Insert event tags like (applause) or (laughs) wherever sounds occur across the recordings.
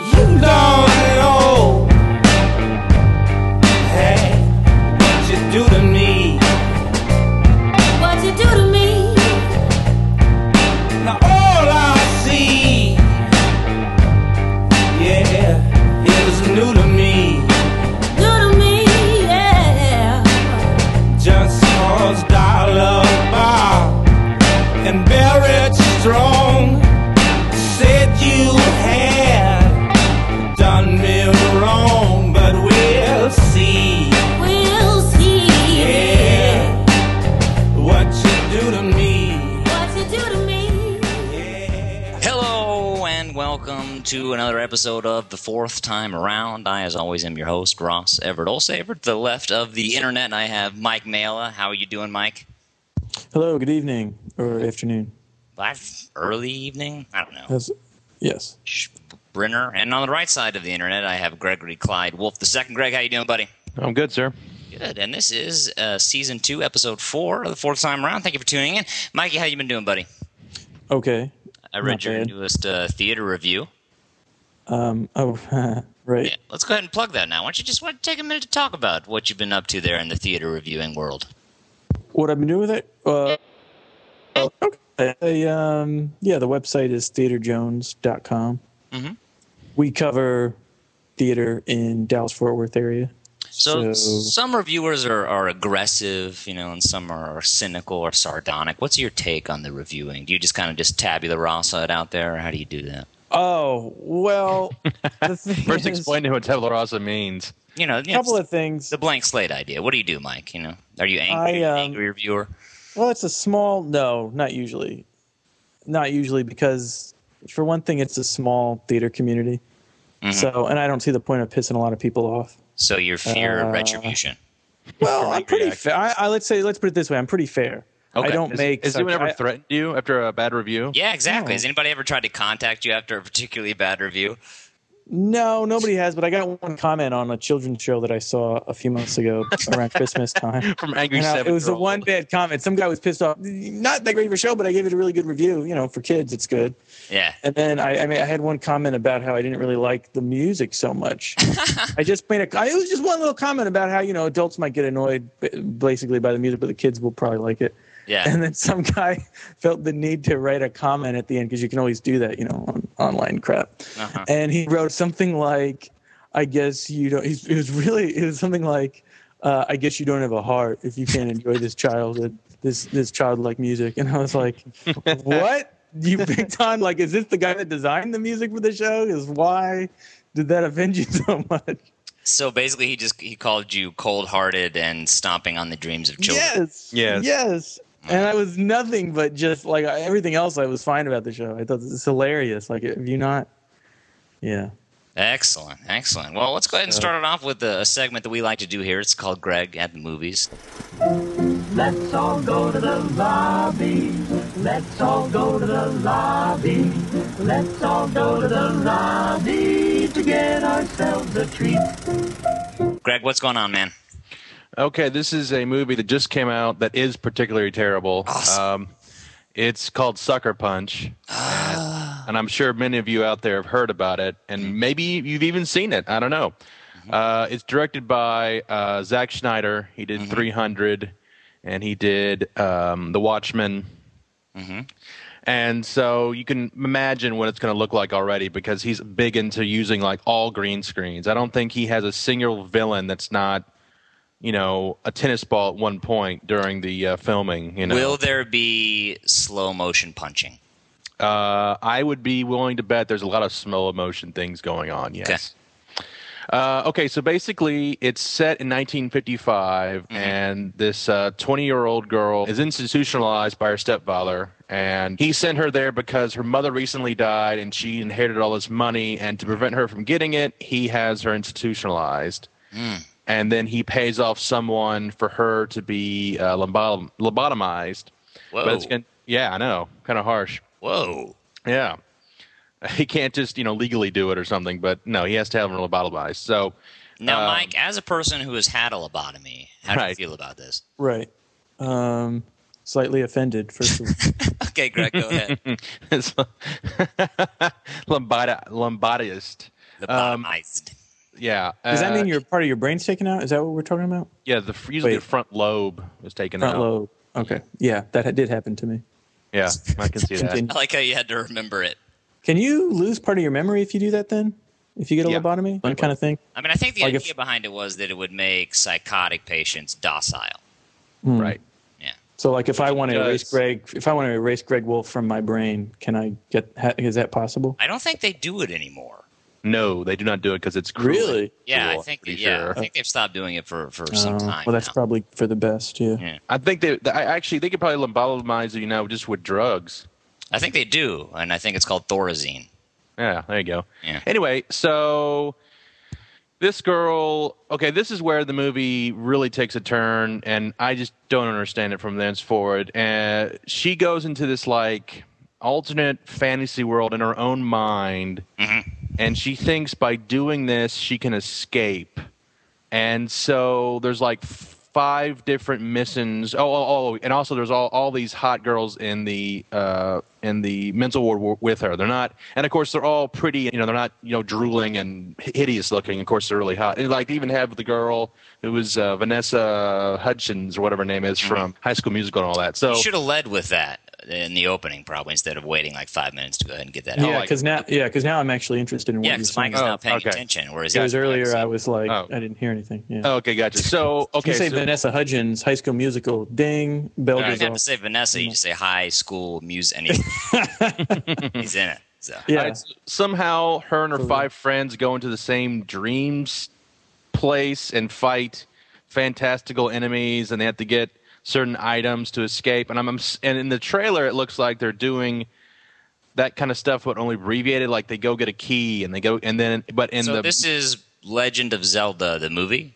You know, to another episode of The Fourth Time Around. I, as always, am your host, Ross Everett Olsaver. To the left of the internet, I have Mike Mela. How are you doing, Mike? Hello, good evening or afternoon. Last early evening? I don't know. That's, yes. Brenner. And on the right side of the internet, I have Gregory Clyde Wolf the second. Greg, how you doing, buddy? I'm good, sir. Good. And this is uh, season two, episode four of The Fourth Time Around. Thank you for tuning in. Mikey, how you been doing, buddy? Okay. I read Not your bad. newest uh, theater review. Um. Oh, (laughs) right. Yeah, let's go ahead and plug that now. Why don't you just want to take a minute to talk about what you've been up to there in the theater reviewing world? What I've been doing with it? Uh, oh, okay. I, um. Yeah, the website is theaterjones.com. Mhm. We cover theater in Dallas Fort Worth area. So, So- some reviewers are, are aggressive, you know, and some are cynical or sardonic. What's your take on the reviewing? Do you just kind of just tabula rasa it out there, or how do you do that? Oh well. (laughs) the thing First, is, explain to what tabula rasa means. You know, a you know, couple of things. the blank slate idea. What do you do, Mike? You know, are you angry, I, um, angry reviewer? Well, it's a small. No, not usually. Not usually because, for one thing, it's a small theater community. Mhm. So, and I don't see the point of pissing a lot of people off. So your fear of uh, retribution. Well, I'm pretty fair. I, I let's say let's put it this way: I'm pretty fair. I Okay. don't Has, make. has anyone ever I- threatened you after a bad review? Yeah, exactly. no. Has anybody ever tried to contact you after a particularly bad review? no, nobody has. But I got one comment on a children's show that I saw a few months ago (laughs) around Christmas time. (laughs) From angry And I- seven. it was the one bad comment. Some guy was pissed off. Not that great of a show, but I gave it a really good review. You know, for kids, it's good. Yeah. And then I, I mean, I had one comment about how I didn't really like the music so much. (laughs) I just made a. I- It was just one little comment about how you know adults might get annoyed basically by the music, but the kids will probably like it. Yeah. And then some guy (laughs) felt the need to write a comment at the end because you can always do that, you know, on online crap. Uh-huh. And he wrote something like, "I guess you don't." It was really it was something like, uh, "I guess you don't have a heart if you can't enjoy this childhood, this this childlike music." And I was like, "What? You picked on like? Is this the guy that designed the music for the show? Is why did that offend you so much?" So basically, he just he called you cold-hearted and stomping on the dreams of children. Yes. Yes. Yes. And I was nothing but just like everything else. I was fine about the show. I thought it's hilarious. Like, have you not? Yeah. Excellent, excellent. Well, let's go ahead and start it off with a, a segment that we like to do here. It's called Greg at the Movies. Let's all go to the lobby. Let's all go to the lobby. Let's all go to the lobby to get ourselves a treat. Greg, what's going on, man? Okay, this is a movie that just came out that is particularly terrible. Awesome. Um, it's called Sucker Punch. Ah. and, I'm sure many of you out there have heard about it, and maybe you've even seen it. I don't know. Uh, it's directed by uh, Zack Snyder. He did 300, and he did um, The Watchmen. Mm-hmm. And so you can imagine what it's going to look like already because he's big into using like all green screens. I don't think he has a single villain that's not, you know, a tennis ball at one point during the uh, filming. You know, Will there be slow motion punching? uh, I would be willing to bet there's a lot of slow motion things going on. Yes. Uh, okay, so basically, it's set in 1955, and this 20 year old girl is institutionalized by her stepfather. And he sent her there because her mother recently died and she inherited all this money. And to prevent her from getting it, he has her institutionalized. And then he pays off someone for her to be uh, lobot- lobotomized. Whoa. But it's gonna, yeah, I know, kind of harsh. Whoa. Yeah. (laughs) He can't just, you know, legally do it or something, but no, he has to have him lobotomized. So, Now, Um, Mike, as a person who has had a lobotomy, how do you feel about this? Right. Um, slightly offended, first of all. (laughs) Okay, Greg, go ahead. (laughs) it's Lombada, Lombodiist. Um, Lobotomized. Yeah. Does that uh, mean your part of your brain's taken out? Is that what we're talking about? Yeah, the usually the front lobe was taken Front out. Front lobe. Okay. Yeah, that did happen to me. Yeah, I can see that. I like how you had to remember it. Can you lose part of your memory if you do that then? If you get a Yeah. lobotomy? That kind of thing? I mean, I think the Like idea if- behind it was that it would make psychotic patients docile. Hmm. Right. Yeah. So like if I want to erase Greg, if I want to erase Greg Wolf from my brain, can I get, is that possible? I don't think they do it anymore. No, they do not do it because it's cruel. Really? Yeah, Cool, I think pretty yeah, sure. I think they've stopped doing it for for some Oh, time. well, that's now. probably for the best. Yeah. Yeah. I think they, they I actually they could probably lobotomize you now just with drugs. I think they do, and I think it's called Thorazine. Yeah, there you go. Yeah. Anyway, so this girl, okay, this is where the movie really takes a turn, and I just don't understand it from thenceforward. And she goes into this like alternate fantasy world in her own mind, mm-hmm. And she thinks by doing this she can escape. And so there's like five different missions. Oh, oh, oh, and also there's all, all these hot girls in the uh, in the mental ward with her. They're not, and of course they're all pretty. You know, they're not you know drooling and hideous looking. Of course, they're really hot. And like they even have the girl who was uh, Vanessa Hudgens or whatever her name is from High School Musical and all that. So You should have led with that in the opening, probably instead of waiting like five minutes to go ahead and get that. out. Yeah, like- because now, yeah, because now I'm actually interested in what yeah, you're because saying. Mike is Oh, paying okay. attention, whereas Because the other earlier guys- I was like, Oh. I didn't hear anything. Yeah. okay, gotcha. So (laughs) okay, you say so- Vanessa Hudgens, High School Musical, ding, bell You goes don't have off. to say Vanessa. You just say high school music, and he's, (laughs) he's in it. So Yeah, Uh, somehow her and her five friends go into the same dreams place and fight fantastical enemies and they have to get certain items to escape and I'm, and in the trailer it looks like they're doing that kind of stuff but only abbreviated like they go get a key and they go and then but in the so the this is Legend of Zelda, the movie.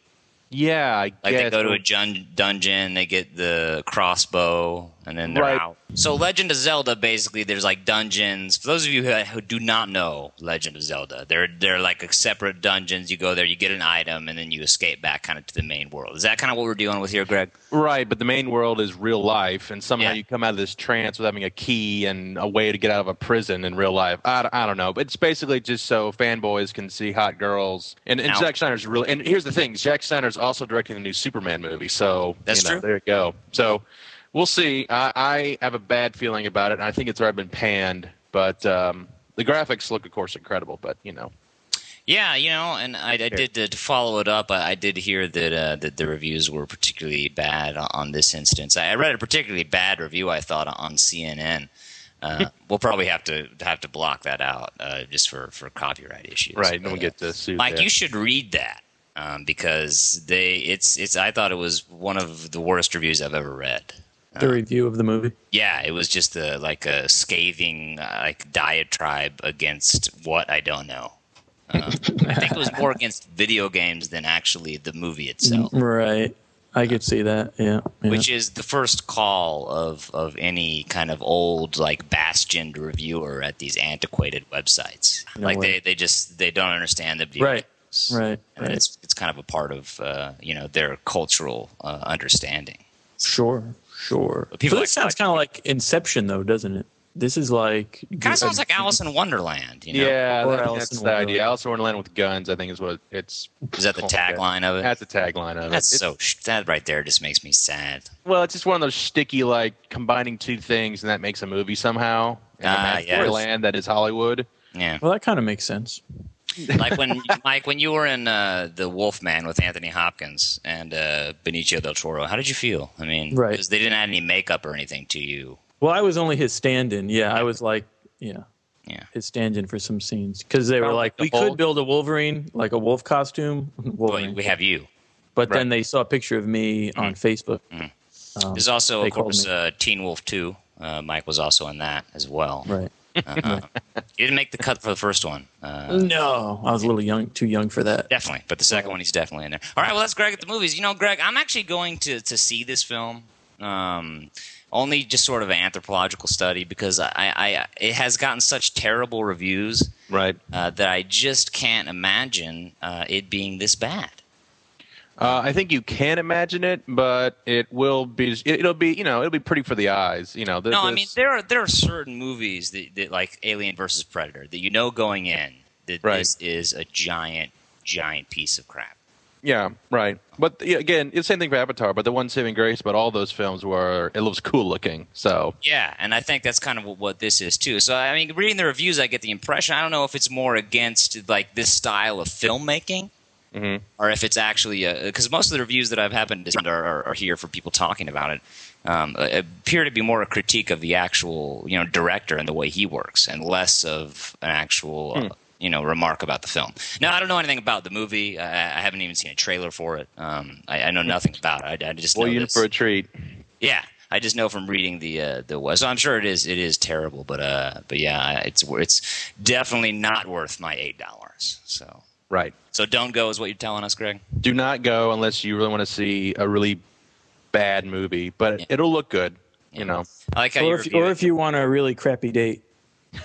yeah I Like guess they go to a jun- dungeon, they get the crossbow, and then they're Right. out. So Legend of Zelda, basically, there's like dungeons. For those of you who, who do not know Legend of Zelda, they're they're like separate dungeons. You go there, you get an item, and then you escape back kind of to the main world. Is that kind of what we're dealing with here, Greg? Right, but the main world is real life, and somehow Yeah. you come out of this trance with having a key and a way to get out of a prison in real life. I, don't- I don't know, but it's basically just so fanboys can see hot girls. And, and Now- Zack Snyder's really. And here's the thing: Zack Snyder's also directing the new Superman movie, so That's you know, true. There you go. So we'll see. I, I have a bad feeling about it, and I think it's already been panned. But um, the graphics look, of course, incredible. But you know, Yeah, you know, and I, I did to, to follow it up. I, I did hear that uh, that the reviews were particularly bad on, on this instance. I, I read a particularly bad review. I thought on CNN. Uh, we'll probably have to have to block that out uh, just for, for copyright issues. right? But, No one get to sue. Mike, there. you should read that um, because they it's it's. I thought it was one of the worst reviews I've ever read. The review of the movie. Yeah, it was just a like a scathing uh, like diatribe against what I don't know. Um, I think it was more against video games than actually the movie itself, Right. I could see that. Yeah. yeah. which is the first call of of any kind of old like bastioned reviewer at these antiquated websites. No like way. they they just they don't understand the video Right. games. Right, And right. it's it's kind of a part of uh, you know their cultural uh, understanding. Sure. Sure. But people so like- this sounds kind of like Inception, though, doesn't it? This is like Kind of sounds like Alice in Wonderland. You know, yeah, Or that- Alice that's in the idea. Alice in Wonderland with guns, I think, is what it's. is that the called, yeah. tagline of it? That's the tagline of That's it. That's so sh- that right there just makes me sad. Well, it's just one of those sticky, like combining two things, and that makes a movie somehow. In Ah, a mandatory yes. land that is Hollywood. Yeah, Well, that kind of makes sense. Like when Mike, when you were in uh, the Wolfman with Anthony Hopkins and uh, Benicio del Toro, how did you feel? I mean, Right. 'cause they didn't add any makeup or anything to you. Well, I was only his stand-in. Yeah, I was like, yeah, Yeah. his stand-in for some scenes because they were like, the we Hulk. could build a Wolverine, like a wolf costume, (laughs) Wolverine. we have you. but then they saw a picture of me on Facebook. Um, There's also, of course, uh, Teen Wolf Two. Uh, Mike was also in that as well. right. Uh, he didn't make the cut for the first one. Uh, No, I was a little young, too young for that. Definitely, but the second one he's definitely in there. All right, well that's Greg at the movies. You know, Greg, I'm actually going to to see this film. Um, only just sort of an anthropological study because I, I it has gotten such terrible reviews Right. uh, that I just can't imagine uh, it being this bad. Uh, I think you can imagine it, but it will be. It, it'll be. You know, it'll be pretty for the eyes. You know. This, No, I mean there are there are certain movies that, that like Alien versus Predator that you know going in that Right. this is a giant, giant piece of crap. Yeah, right. But yeah, again, it's the same thing for Avatar. But the one saving grace about all those films were it looks cool looking. So Yeah, and I think that's kind of what, what this is too. So I mean, reading the reviews, I get the impression. I don't know if it's more against like this style of filmmaking, Mhm. or if it's actually because most of the reviews that I've happened to send are, are, are here for people talking about it. Um, appear to be more a critique of the actual you know director and the way he works, and less of an actual. Uh, you know, remark about the film. Now, I don't know anything about the movie. I, I haven't even seen a trailer for it. Um, I, I know nothing about it. I, I just well, you're for a treat. Yeah, I just know from reading the uh, the was. So I'm sure it is it is terrible, but uh, but yeah, it's it's definitely not worth my eight dollars. So Right. so don't go is what you're telling us, Greg. Do not go unless you really want to see a really bad movie, but Yeah. it'll look good. Yeah. You know, I like how you Or if, or it. if you want a really crappy date.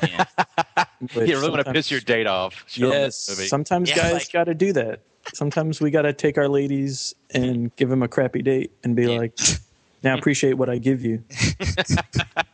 Yeah. (laughs) which you really want to piss your date off. show 'em Yes, sometimes Yeah, guys like- got to do that. Sometimes we got to take our ladies and give them a crappy date and be Yeah. like, "Now appreciate what I give you," (laughs)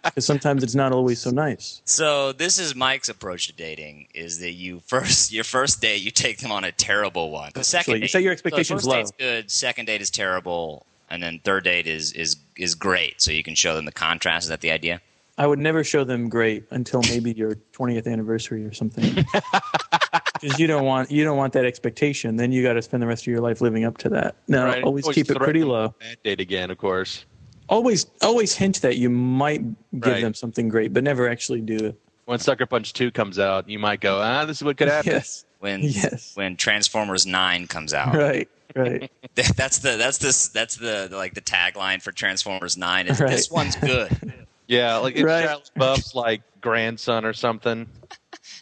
because sometimes it's not always so nice. So this is Mike's approach to dating: is that you first (laughs) your first date you take them on a terrible one. The second you date, set your so the expectations first low. date's good, second date is terrible, and then third date is is is great. So you can show them the contrast. Is that the idea? I would never show them great until maybe your 20th anniversary or something, (laughs) because you don't want you don't want that expectation. Then you got to spend the rest of your life living up to that. No, Right. always keep it pretty low. with a Bad date again, of course. Always always hint that you might give Right. them something great, but never actually do it. When Sucker Punch Two comes out, you might go, ah, this is what could happen. Yes, When (laughs) Yes. when Transformers Nine comes out, right, right. (laughs) that's the that's the that's the like the tagline for Transformers Nine. Is Right. this one's good? (laughs) Yeah, like it's Right. Shia LaBeouf's like grandson or something.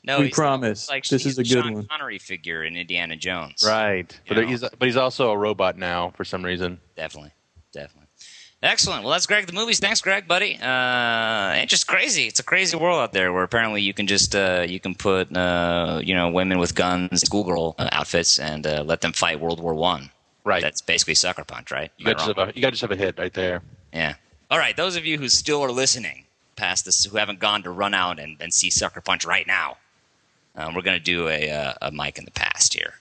No, we he's promise. like this he's is a good Sean one. Connery figure in Indiana Jones. Right. But he's but he's also a robot now for some reason. Definitely, definitely. Excellent. Well, that's Greg. The movies. Thanks, Greg, buddy. Uh, it's just crazy. It's a crazy world out there where apparently you can just uh, you can put uh, you know women with guns, schoolgirl uh, outfits, and uh, let them fight World War One. Right. That's basically Sucker Punch, right? You got just have a, you got just have a hit right there. Yeah. All right. Those of you who still are listening past this, who haven't gone to run out and, and see Sucker Punch right now, um, we're going to do a, uh, a mic in the past here.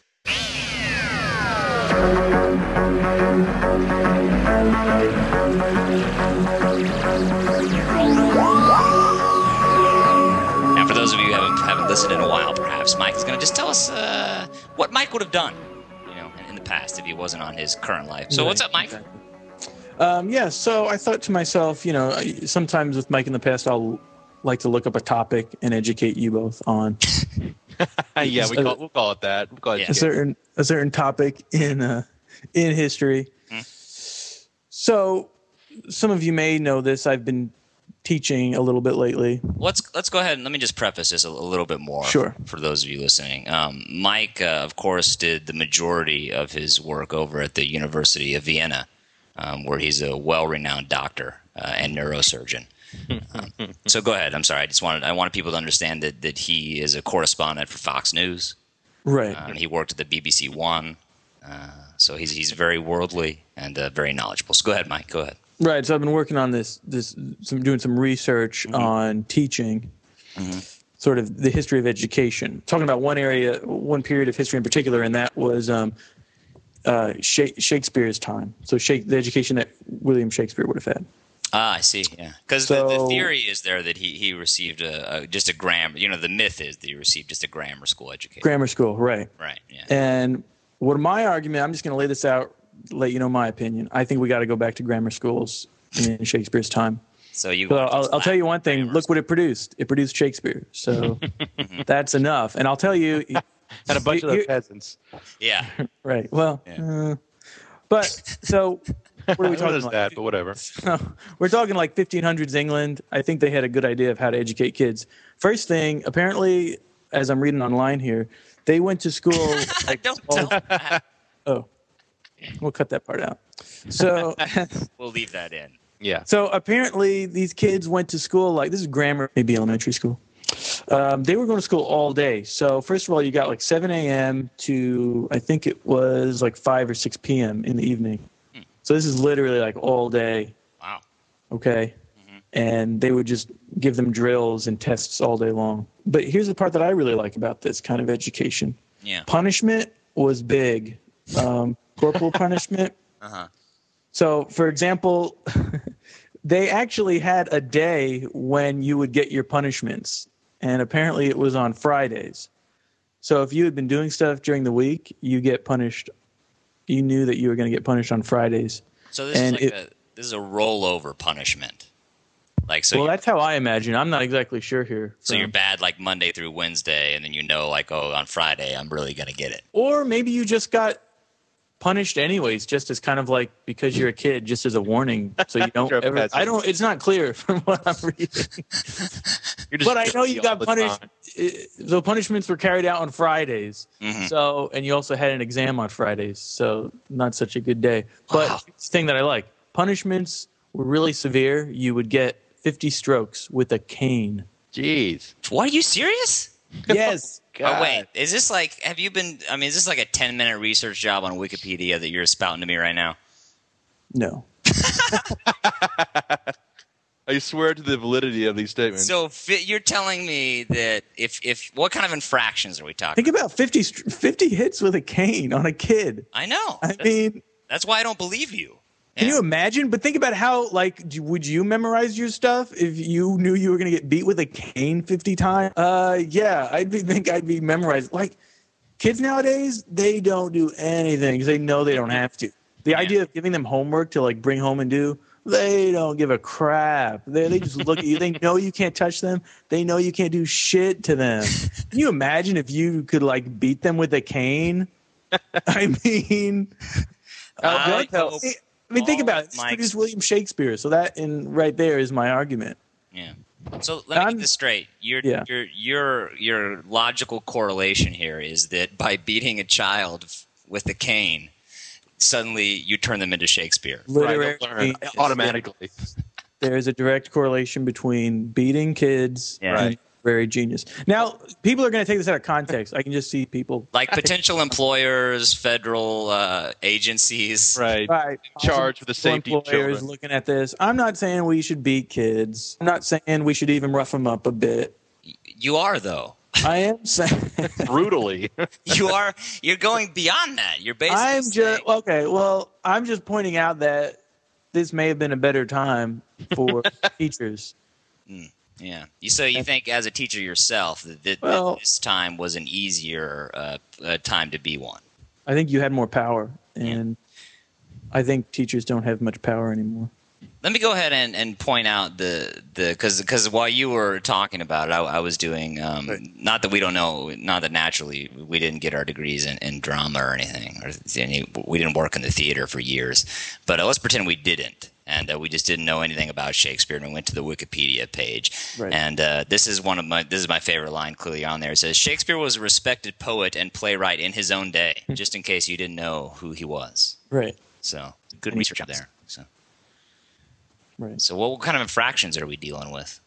Now, for those of you who haven't, haven't listened in a while, perhaps Mike is going to just tell us uh, what Mike would have done, you know, in, in the past if he wasn't on his current life. So, what's up, Mike? Exactly. Um, yeah, so I thought to myself, you know, sometimes with Mike in the past, I'll like to look up a topic and educate you both on (laughs) yeah, we So- call, we'll call it that. We'll call it Yeah. a certain a certain topic in uh, in history. So, some of you may know this. I've been teaching a little bit lately. let's let's go ahead and let me just preface this a, a little bit more Sure. for those of you listening. Um, Mike, uh, of course, did the majority of his work over at the University of Vienna, um, where he's a well-renowned doctor uh, and neurosurgeon. Um, (laughs) so go ahead. I'm sorry. I just wanted I wanted people to understand that that he is a correspondent for Fox News. Right. Um, he worked at the BBC One, uh, so he's he's very worldly and uh, very knowledgeable. So go ahead, Mike. Go ahead. Right. So I've been working on this, this, some doing some research on teaching, sort of the history of education. Talking about one area, one period of history in particular, and that was um, uh, Sha- Shakespeare's time. So Shake, the education that William Shakespeare would have had. Ah, I see. Yeah, because the, the theory is there that he, he received a, a just a grammar. You know, the myth is that he received just a grammar school education. Grammar school, right? right. Yeah. And what my argument? I'm just going to lay this out, let you know my opinion. I think we got to go back to grammar schools in Shakespeare's time. so you. So I'll, I'll tell you one thing. Look what it produced. It produced Shakespeare. So (laughs) that's enough. And I'll tell you, (laughs) and a bunch of the you- peasants. Yeah. (laughs) right? Well, Yeah. uh, but so what are we What talking is about? that? But whatever. We're talking like 1500s England. I think they had a good idea of how to educate kids. First thing, apparently, as I'm reading online here, they went to school. (laughs) Like, Don't tell. that. oh, we'll cut that part out. So, (laughs) We'll leave that in. Yeah. so apparently, these kids went to school like this is grammar, maybe elementary school. Um, they were going to school all day. So first of all, you got like 7 a.m. to I think it was like 5 or 6 p.m. in the evening. So this is literally like all day. Wow. Okay. And they would just give them drills and tests all day long. But here's the part that I really like about this kind of education Yeah. punishment was big. Um, corporal (laughs) punishment. Uh-huh. So, for example, (laughs) they actually had a day when you would get your punishments, and apparently it was on Fridays. So, if you had been doing stuff during the week, you get punished. You knew that you were going to get punished on Fridays. So this is And like it- a this is a rollover punishment. Like so well, that's how I imagine. I'm not exactly sure here. so you're bad like Monday through Wednesday and then you know like oh on Friday I'm really going to get it. or maybe you just got punished anyways, just as kind of like because you're a kid, just as a warning, so you (laughs) don't ever. I don't. It's not clear (laughs) from what I'm reading. (laughs) But I know you got punished. it- The punishments were carried out on Fridays, Mhm. so and you also had an exam on Fridays, so not such a good day. But Wow. thing that I like: punishments were really severe. You would get 50 strokes with a cane. Jeez. What are you serious? (laughs) Oh yes. Oh wait, is this like have you been I mean is this like a 10 minute research job on Wikipedia that you're spouting to me right now? No. (laughs) I swear to the validity of these statements. So fi- you're telling me that if if what kind of infractions are we talking? Think about 50, 50 hits with a cane on a kid. I know. I mean, That's why I don't believe you. Can you imagine? But think about how, like, would you memorize your stuff if you knew you were going to get beat with a cane 50 times? Uh, yeah, I'd be, think I'd be memorized. Like, kids nowadays, they don't do anything because they know they don't have to. The Yeah. idea of giving them homework to, like, bring home and do, they don't give a crap. They, they just look at you. They (laughs) know you can't touch them. They know you can't do shit to them. Can you imagine if you could, like, beat them with a cane? (laughs) I mean, I uh, hope I mean, think about it. It's my produced William Shakespeare, so that in right there is my argument. Yeah. So let me I'm- get this straight. Your Yeah. your your your logical correlation here is that by beating a child with a cane, suddenly you turn them into Shakespeare. Right, Literary they'll learn automatically. There is a direct correlation between beating kids Yeah. and Right. Literary genius. Now, people are going to take this out of context. I can just see people Like potential employers, federal uh, agencies. Right. right, Charged with the safety of employers children. looking at this. I'm not saying we should beat kids. I'm not saying we should even rough them up a bit. You are though. (laughs) I am saying (laughs) Brutally. (laughs) You are. You're going beyond that. You're basically. I'm saying- just okay. Well, I'm just pointing out that this may have been a better time for teachers. Yeah. You so you think as a teacher yourself that, that, that Well- this time was an easier uh, uh, time to be one. I think you had more power, and I think teachers don't have much power anymore. Let me go ahead and, and point out the the because because while you were talking about it, I, I was doing um, not that we don't know, not that naturally we didn't get our degrees in, in drama or anything, or any, we didn't work in the theater for years, but uh, let's pretend we didn't, and uh, we just didn't know anything about Shakespeare, and we went to the Wikipedia page, Right. and uh, this is one of my this is my favorite line clearly on there. It says Shakespeare was a respected poet and playwright in his own day, just in case you didn't know who he was. Right. So good And research counts. there. So. Right. So, what, what kind of infractions are we dealing with?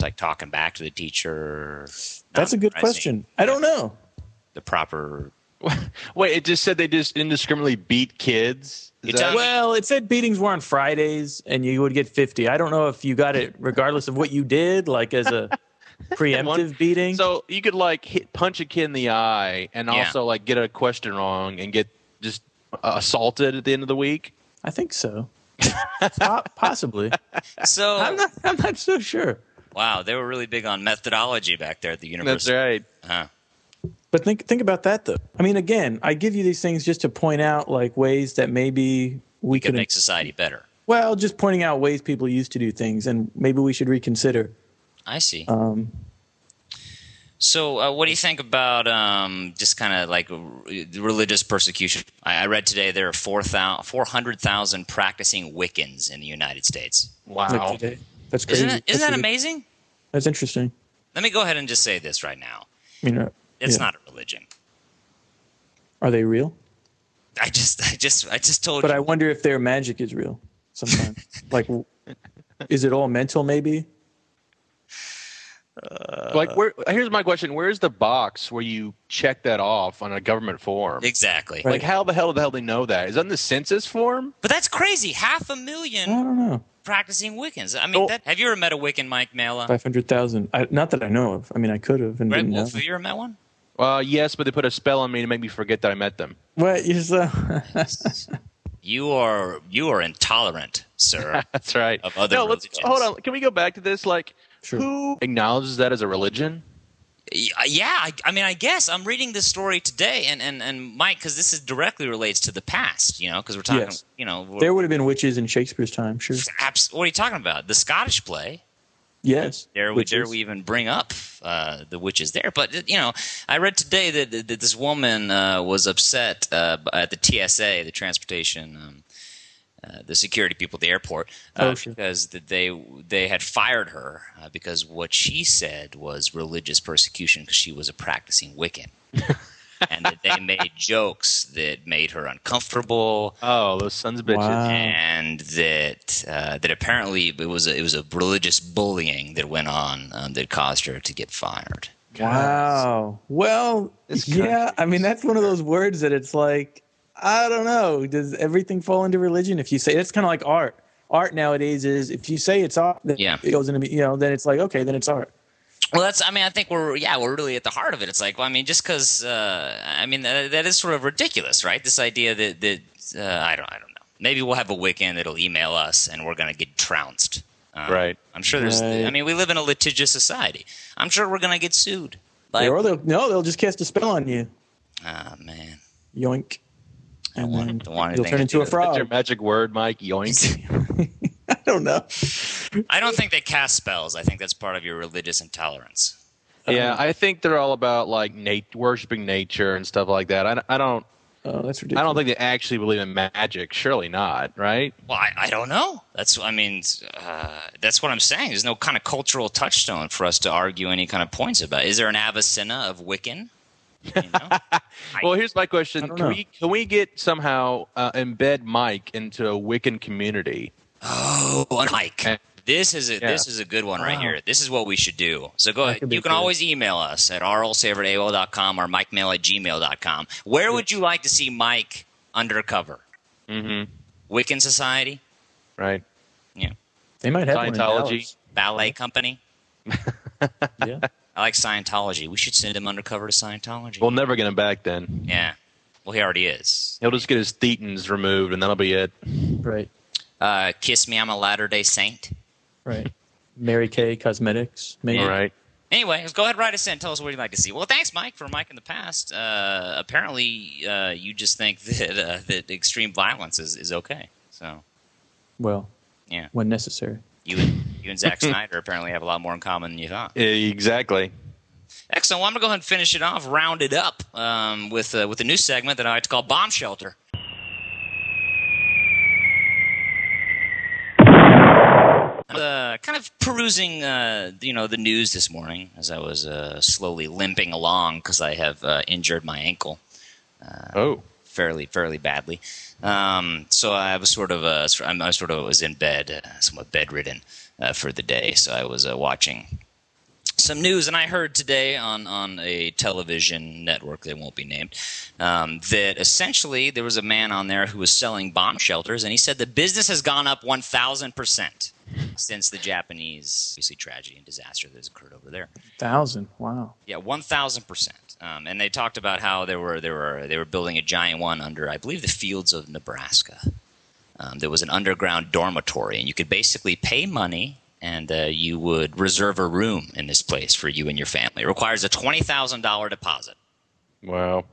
Like talking back to the teacher. That's a good question. I don't know. The proper. (laughs) Wait, it just said they just indiscriminately beat kids. Is It that- Well, it said beatings were on Fridays, and you would get fifty. I don't know if you got it regardless of what you did, like as a (laughs) preemptive beating. So you could like hit, punch a kid in the eye and Yeah. also like get a question wrong and get just uh, assaulted at the end of the week. I think so. (laughs) Possibly. So, I'm not. I'm not so sure. wow, they were really big on methodology back there at the university. That's right. Huh. But think think about that though. I mean, again, I give you these things just to point out like ways that maybe we Could could. make society better. well, just pointing out ways people used to do things, and maybe we should reconsider. I see. Um, So, uh, what do you think about um, just kind of like r- religious persecution? I, I read today there are 4,000 400,000 practicing Wiccans in the United States. Wow. today. That's crazy. Isn't that, isn't that amazing? That's interesting. Let me go ahead and just say this right now. You know, It's Yeah. not a religion. are they real? I just, I just, I just told But you. I wonder if their magic is real. Sometimes, (laughs) like, is it all mental? Maybe. Uh, like where? Here's my question: Where's the box where you check that off on a government form? exactly. Right. Like how the hell the hell they know that? Is that in the census form? But that's crazy. Half a million don't know. practicing Wiccans. I mean, Oh. that, have you ever met a Wiccan, Mike Mela? Five hundred thousand. Not that I know of. I mean, I could have and Red didn't Wolf, know. have you ever met one? Uh, yes, but they put a spell on me to make me forget that I met them. What you're so? (laughs) You are you are intolerant, sir. (laughs) That's right. Of other no, let's hold on. Can we go back to this? Like, Sure. who acknowledges that as a religion? Yeah, I, I mean, I guess I'm reading this story today, and and and Mike, because this is directly relates to the past, you know, because we're talking, Yes. you know, there would have been witches in Shakespeare's time. Sure. abs- what are you talking about? The Scottish play. Yes. There, we, Witches. we even bring up uh, the witches there. But you know, I read today that, that, that this woman uh, was upset uh, at the TSA, the transportation, um, uh, the security people at the airport, uh, Oh, sure. because that they they had fired her uh, because what she said was religious persecution because she was a practicing Wiccan. (laughs) and that they made jokes that made her uncomfortable, Oh, those sons of bitches. Wow. and that uh, that apparently it was a, it was a religious bullying that went on um, that caused her to get fired. Wow. Well, This yeah. I mean, that's one of those words that it's like, I don't know. Does everything fall into religion? If you say it's kind of like art. Art nowadays is if you say it's art, then Yeah. it goes into you know, then it's like okay, then it's art. Well, that's I mean I think we're yeah we're really at the heart of it. It's like well, I mean just because uh, I mean that, that is sort of ridiculous, right? This idea that that uh, I don't I don't know. Maybe we'll have a Wiccan that'll email us and we're gonna get trounced. Um, Right. I'm sure there's. Right. I mean, we live in a litigious society. I'm sure we're gonna get sued. By, or they'll no, they'll just cast a spell on you. Ah man, Yoink. I don't And want, then don't want you'll anything turn to do into a with it. That's your frog. magic word, Mike. Yoink. (laughs) (laughs) I don't know. I don't think they cast spells. I think that's part of your religious intolerance. yeah, I think they're all about like nat- worshiping nature and stuff like that. I, I don't. Oh, that's ridiculous. I don't think they actually believe in magic. Surely not, right? Well, I, I don't know. That's I mean, uh, that's what I'm saying. There's no kind of cultural touchstone for us to argue any kind of points about. Is there an Avicenna of Wiccan? You know? (laughs) Well, here's my question: Can know. we can we get somehow uh, embed Mike into a Wiccan community? Oh, and Mike. Eh. This is a Yeah. this is a good one right Wow. here. This is what we should do. So go That ahead. You can good. always email us at rlsaver at AOL.com or mikemail at gmail.com. Where would you like to see Mike undercover? Mm-hmm. Wiccan Society? Right. Yeah. They might have one in Scientology. Ballet Company? (laughs) Yeah. I like Scientology. We should send him undercover to Scientology. We'll never get him back then. yeah. Well, he already is. He'll just get his thetans removed, and that'll be it. Right. Uh, Kiss Me, I'm a Latter day Saint. Right. Mary Kay Cosmetics. Maybe. All right. Anyway, let's go ahead and write us in. Tell us what you'd like to see. Well, thanks, Mike, for Mike in the past. Uh, apparently, uh, you just think (laughs) that uh, that extreme violence is, is okay. So Well. Yeah. When necessary. you and (laughs) you and Zack Snyder apparently have a lot more in common than you thought. Exactly. Excellent. Well, I'm gonna go ahead and finish it off, round it up um, with uh, with a new segment that I like to call Bomb Shelter. Uh, kind of perusing, uh, you know, the news this morning as I was uh, slowly limping along because I have uh, injured my ankle Oh. fairly fairly badly. Um, so I was sort of uh, I sort of was in bed, uh, somewhat bedridden uh, for the day. So I was uh, watching some news, and I heard today on on a television network that won't be named um, that essentially there was a man on there who was selling bomb shelters, and he said the business has gone up one thousand percent since the Japanese obviously tragedy and disaster that has occurred over there. Thousand. Wow. Yeah, one thousand percent. Um, and they talked about how they were they were they were building a giant one under, I believe, the fields of Nebraska. Um, there was an underground dormitory, and you could basically pay money, and uh, you would reserve a room in this place for you and your family. It requires a twenty thousand dollar deposit, Wow.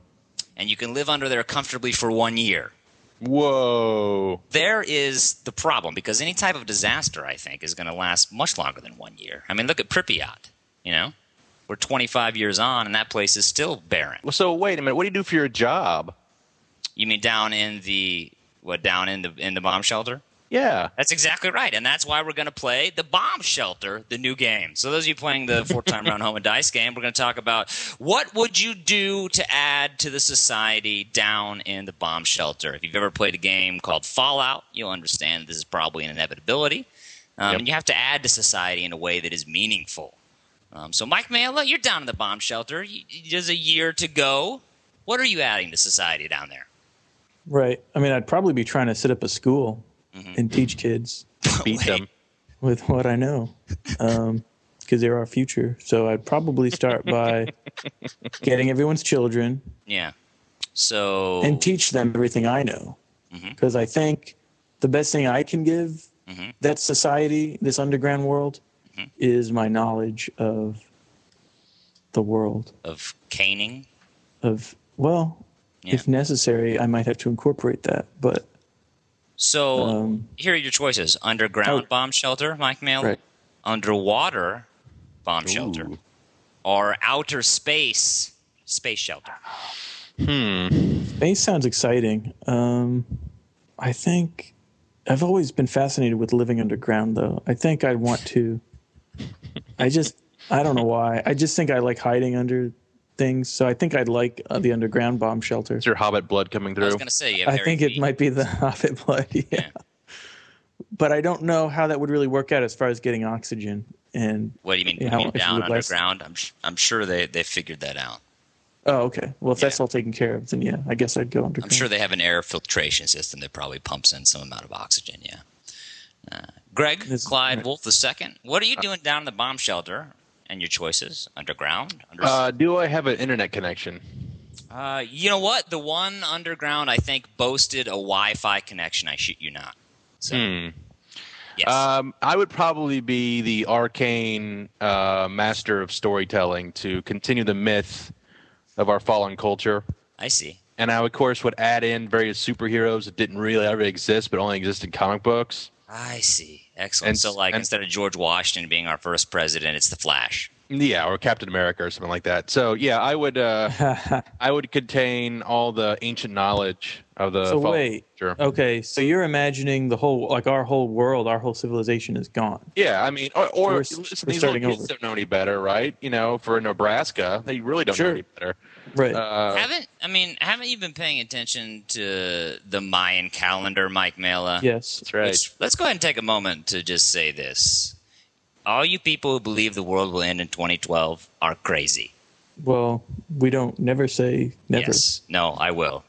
and you can live under there comfortably for one year. Whoa. There is the problem because any type of disaster, I think, is going to last much longer than one year. I mean, look at Pripyat. You know, we're 25 years on, and that place is still barren. Well, so wait a minute. What do you do for your job? You mean down in the what? Down in the in the bomb shelter? Yeah. That's exactly right, and that's why we're going to play the Bomb Shelter, the new game. So those of you playing the four-time (laughs) round home and dice game, we're going to talk about what would you do to add to the society down in the bomb shelter. If you've ever played a game called Fallout, you'll understand this is probably an inevitability, um, Yep. and you have to add to society in a way that is meaningful. Um, so, Mike Mela, you're down in the bomb shelter. You, there's a year to go. What are you adding to society down there? Right. I mean, I'd probably be trying to set up a school Mhm. and teach kids (laughs) beat them. with what I know, because they're our future. So I'd probably start by (laughs) getting everyone's children Yeah. So and teach them everything I know, because I think the best thing I can give Mhm. that society, this underground world, Mhm. is my knowledge of the world. of caning. Of well, Yeah. if necessary, I might have to incorporate that, but So um, here are your choices: underground Oh. bomb shelter, Mike Mail, Right. underwater bomb shelter, or outer space space shelter. Hmm. Space sounds exciting. Um, I think I've always been fascinated with living underground, though. I think I'd want to. I just, I don't know why. I just think I like hiding under things. So I think I'd like uh, the underground bomb shelter. Is your Hobbit blood coming through. I was going to say, you have I hairy think it feet. might be the (laughs) Hobbit blood. Yeah. Yeah. But I don't know how that would really work out as far as getting oxygen. And What do you mean? You how mean down would last. underground? I'm sh- I'm sure they they figured that out. oh, okay. Well, if that's all taken care of, then yeah, I guess I'd go underground. I'm sure they have an air filtration system that probably pumps in some amount of oxygen. Yeah. Uh, Greg This- Clyde right. Wolf the second. What are you doing down in the bomb shelter? And your choices underground. Under- Uh, do I have an internet connection? Uh, you know what? The one underground, I think, boasted a Wi-Fi connection. I shit you not. So, Hmm. yes. Um, I would probably be the arcane uh, master of storytelling to continue the myth of our fallen culture. I see. And I, of course, would add in various superheroes that didn't really ever exist, but only exist in comic books. I see. Excellent. And- so, like, and- instead of George Washington being our first president, it's the Flash. Yeah, or Captain America or something like that. So yeah, I would uh, (laughs) I would contain all the ancient knowledge of the. So wait. culture. Okay, so you're imagining the whole, like our whole world, our whole civilization is gone. Yeah, I mean, or, or We're- listen, we're these little starting kids over. don't know any better, right? You know, for Nebraska, they really don't Sure. know any better. Right. Uh, haven't I mean? Haven't you been paying attention to the Mayan calendar, Mike Mela? yes. that's right. Let's, let's go ahead and take a moment to just say this. All you people who believe the world will end in 2012 are crazy. Well, we don't never say never. Yes. No, I will.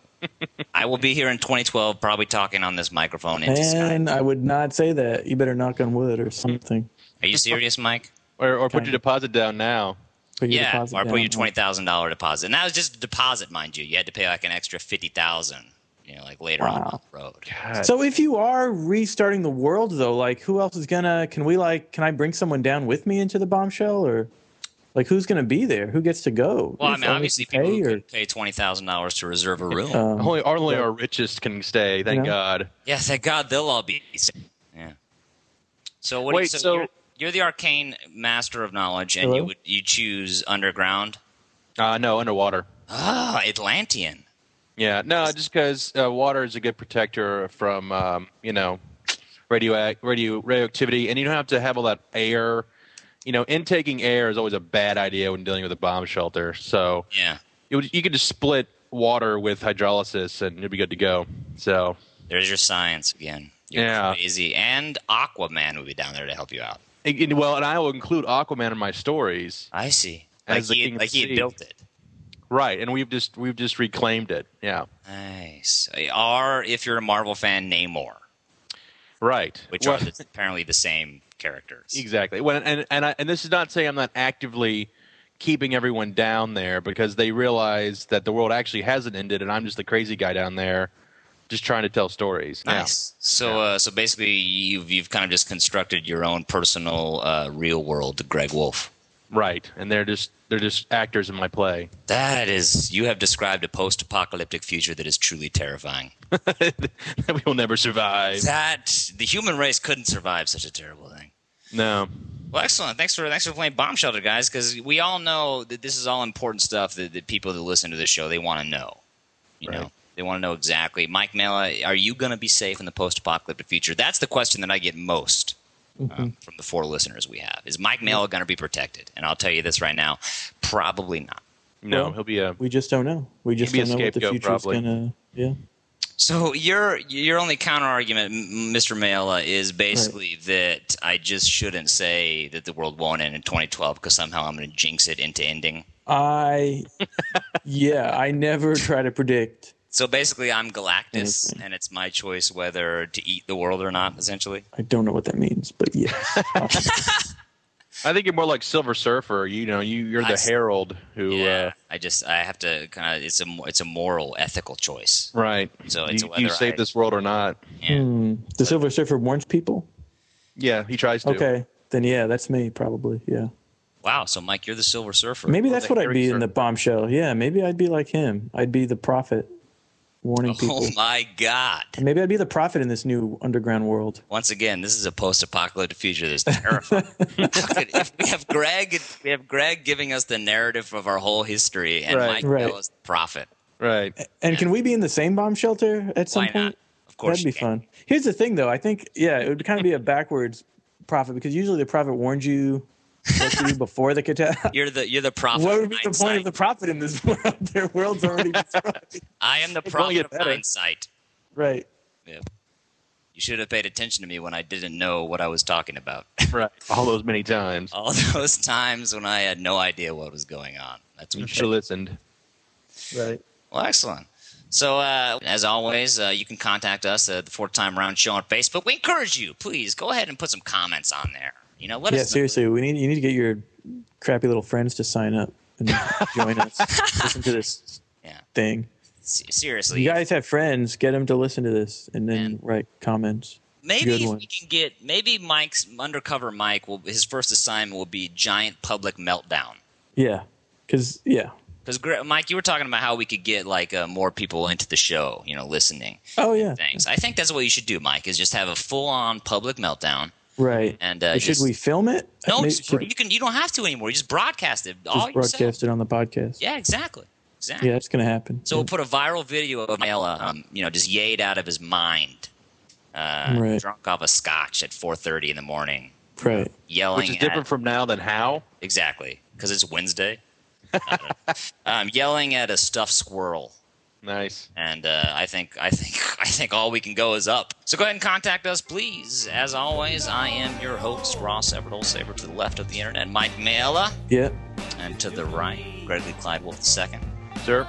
I will be here in 2012, probably talking on this microphone into Skype. And I would not say that. You better knock on wood or something. Are you serious, Mike? Or, or put your deposit down now. Put yeah, deposit or put down. your twenty thousand dollar deposit. And that was just a deposit, mind you. You had to pay like an extra fifty thousand. You know, like later on Wow. the road. God. So if you are restarting the world, though, like who else is gonna? Can we like? Can I bring someone down with me into the bombshell, or like who's gonna be there? Who gets to go? Well, I mean, obviously, people pay, or, pay twenty thousand dollars to reserve a room. um, only only yeah. our richest can stay. Thank You know? God. yeah, thank God they'll all be. safe. Yeah. So what? do you, Wait, so, so- you're, you're the arcane master of knowledge, and you would you choose underground? Uh, no, underwater. Ah, Atlantean. Yeah, no, just because uh, water is a good protector from, um, you know, radioac- radio radioactivity, and you don't have to have all that air. You know, intaking air is always a bad idea when dealing with a bomb shelter. So Yeah. you, would- you could just split water with hydrolysis, and you'd be good to go. So There's your science again. You're Yeah. crazy. And Aquaman would be down there to help you out. and- well, and I will include Aquaman in my stories, I see. Like he, like he the had sea. built it. Right? And we've just we've just reclaimed it. Yeah, Nice. Or if you're a Marvel fan, Namor, right. which Well- are the, apparently the same characters. Exactly. Well, and and I, and this is not saying I'm not actively keeping everyone down there because they realize that the world actually hasn't ended, and I'm just the crazy guy down there, just trying to tell stories. Yeah. Nice. So, uh, so basically, you've you've kind of just constructed your own personal, uh, real world Greg Wolf. Right. And they're just they're just actors in my play. That is, you have described a post-apocalyptic future that is truly terrifying. (laughs) that we will never survive. That the human race couldn't survive such a terrible thing. No. Well, excellent. Thanks for thanks for playing Bomb Shelter, guys. Because we all know that this is all important stuff that, that people that listen to the show they want to know. You know, they want to know exactly. Mike Mela, are you going to be safe in the post-apocalyptic future? That's the question that I get most Mm-hmm. um, from the four listeners we have. Is Mike Mela going to be protected? And I'll tell you this right now, probably not. No. Well- he'll be a we just don't know. We just don't know what the scapegoat, future's probably. gonna. Yeah. So your your only counter argument, Mr. Mela, is basically that I just shouldn't say that the world won't end in 2012 because somehow I'm going to jinx it into ending. I, yeah, I never try to predict So basically, I'm Galactus, Anything. and it's my choice whether to eat the world or not. Essentially, I don't know what that means, but yeah. (laughs) I think you're more like Silver Surfer. You know, you you're the s- herald who. yeah. I just I have to kind of it's a it's a moral, ethical choice. Uh, right. So it's you, whether you save I- this world or not? Yeah. Hmm. The Silver Surfer warns people. Yeah, he tries to. Okay, then yeah, that's me probably. Yeah, Wow. So Mike, you're the Silver Surfer. maybe that's what I'd Harry be in the bombshell. Yeah, maybe I'd be like him. I'd be the prophet, warning (laughs) oh people. Oh my God. And Maybe I'd be the prophet in this new underground world. Once again, this is a post-apocalyptic future that's terrifying. (laughs) Could- if we have Greg, we have Greg giving us the narrative of our whole history, and Right. Mike Right. Bell is the prophet. Right. And can we be in the same bomb shelter at some Why point? not? Of course, That'd be can. fun. Here's the thing, though. I think, yeah, it would kind of be a (laughs) backwards prophet because usually the prophet warns you what to do before the catastrophe. (laughs) You're the you're the prophet. What would be the point of the prophet in this (laughs) world? Their world's already (laughs) destroyed. I am the It's prophet of better. hindsight. right. Yeah. You should have paid attention to me when I didn't know what I was talking about. Right. All those many times. All those times when I had no idea what was going on. That's when You should have listened. Right. Well, excellent. So, uh, as always, uh, you can contact us at the Fourth Time Round Show on Facebook. We encourage you, please go ahead and put some comments on there. You know, let yeah, us know. seriously, we need you need to get your crappy little friends to sign up and join us. (laughs) listen to this Yeah. thing. Se- Seriously, You guys have friends, get them to listen to this and then write comments. maybe we can get maybe Mike's undercover Mike will his first assignment will be giant public meltdown. Yeah. Cuz yeah. Because Mike, you were talking about how we could get like uh, more people into the show, you know, listening Oh yeah. things. I think that's what you should do, Mike. Is just have a full-on public meltdown. Right. And, uh, should just- we film it? No, Maybe- just, should you can. You don't have to anymore. You just broadcast it. just yourself. broadcast it on the podcast. Yeah, exactly. Exactly. Yeah, that's going to happen. So Yeah. we'll put a viral video of Ella, um, you know, just yayed out of his mind, uh, Right. drunk off a scotch at 4:30 in the morning, right. yelling Which is different at, from now than how. exactly because it's Wednesday. I don't (laughs) um, yelling at a stuffed squirrel, Nice. and uh, I think I think (laughs) I think all we can go is up. So go ahead and contact us, please. As always, I am your host Ross Everett Saber to the left of the internet, Mike Mela, Yeah. and to the right, Gregory Clyde Wolf II. Sir.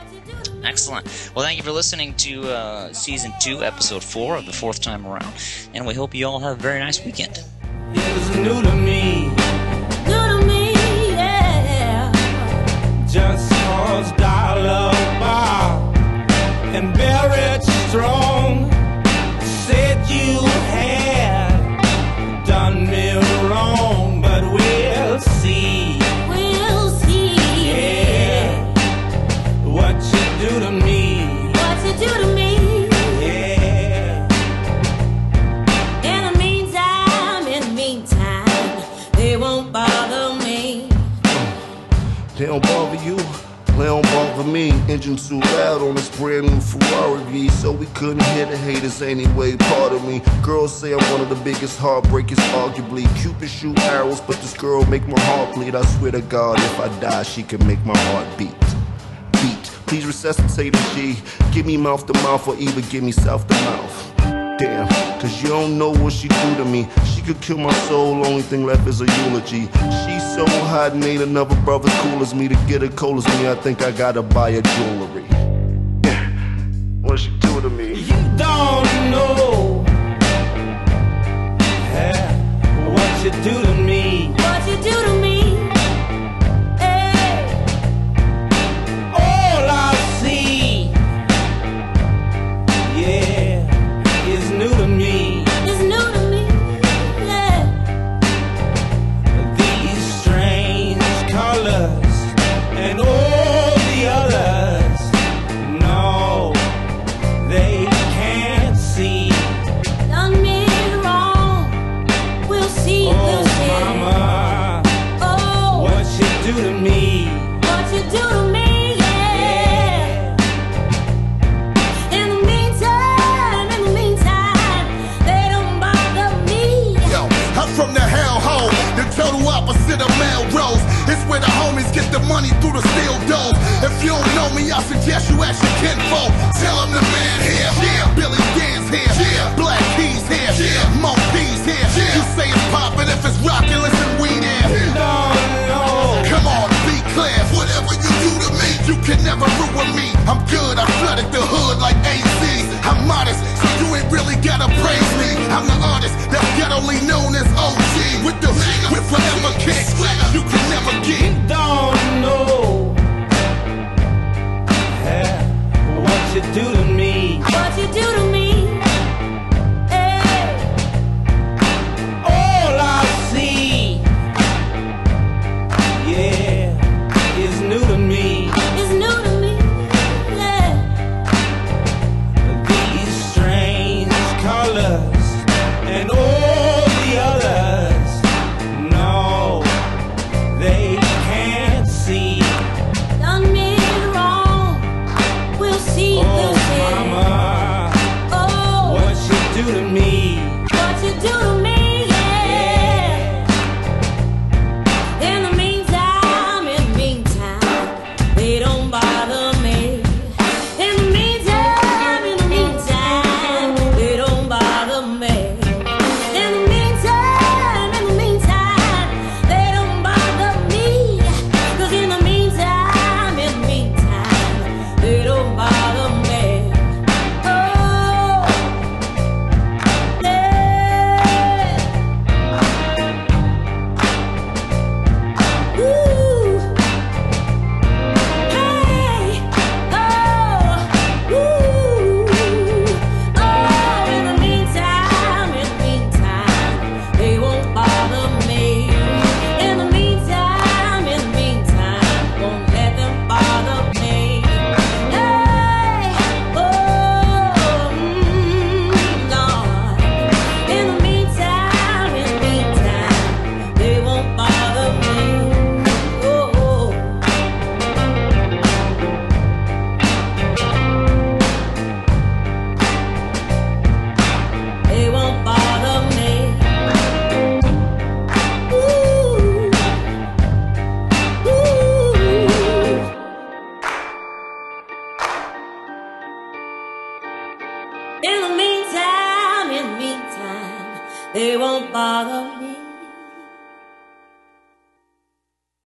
Excellent. Well, thank you for listening to uh, season two, episode four of the fourth time around, and we hope you all have a very nice weekend. is new to me. New to me, yeah. Just cause dollar bob and buried strong Engine too loud on this brand new Ferrari V, so we couldn't hear the haters anyway. Part of me, girls say I'm one of the biggest heartbreakers, arguably. Cupid shoot arrows, but this girl make my heart bleed. I swear to God, if I die, she can make my heart beat. Beat, please resuscitate a G. Give me mouth to mouth, or even give me south to mouth. Damn, cause you don't know what she do to me. Could kill my soul, only thing left is a eulogy. She's so hot ain't another brother cool as me to get her cold as me. I think I gotta buy her jewelry. Yeah, what she do to me? You don't know yeah, what you do to me. with the with forever kicks. You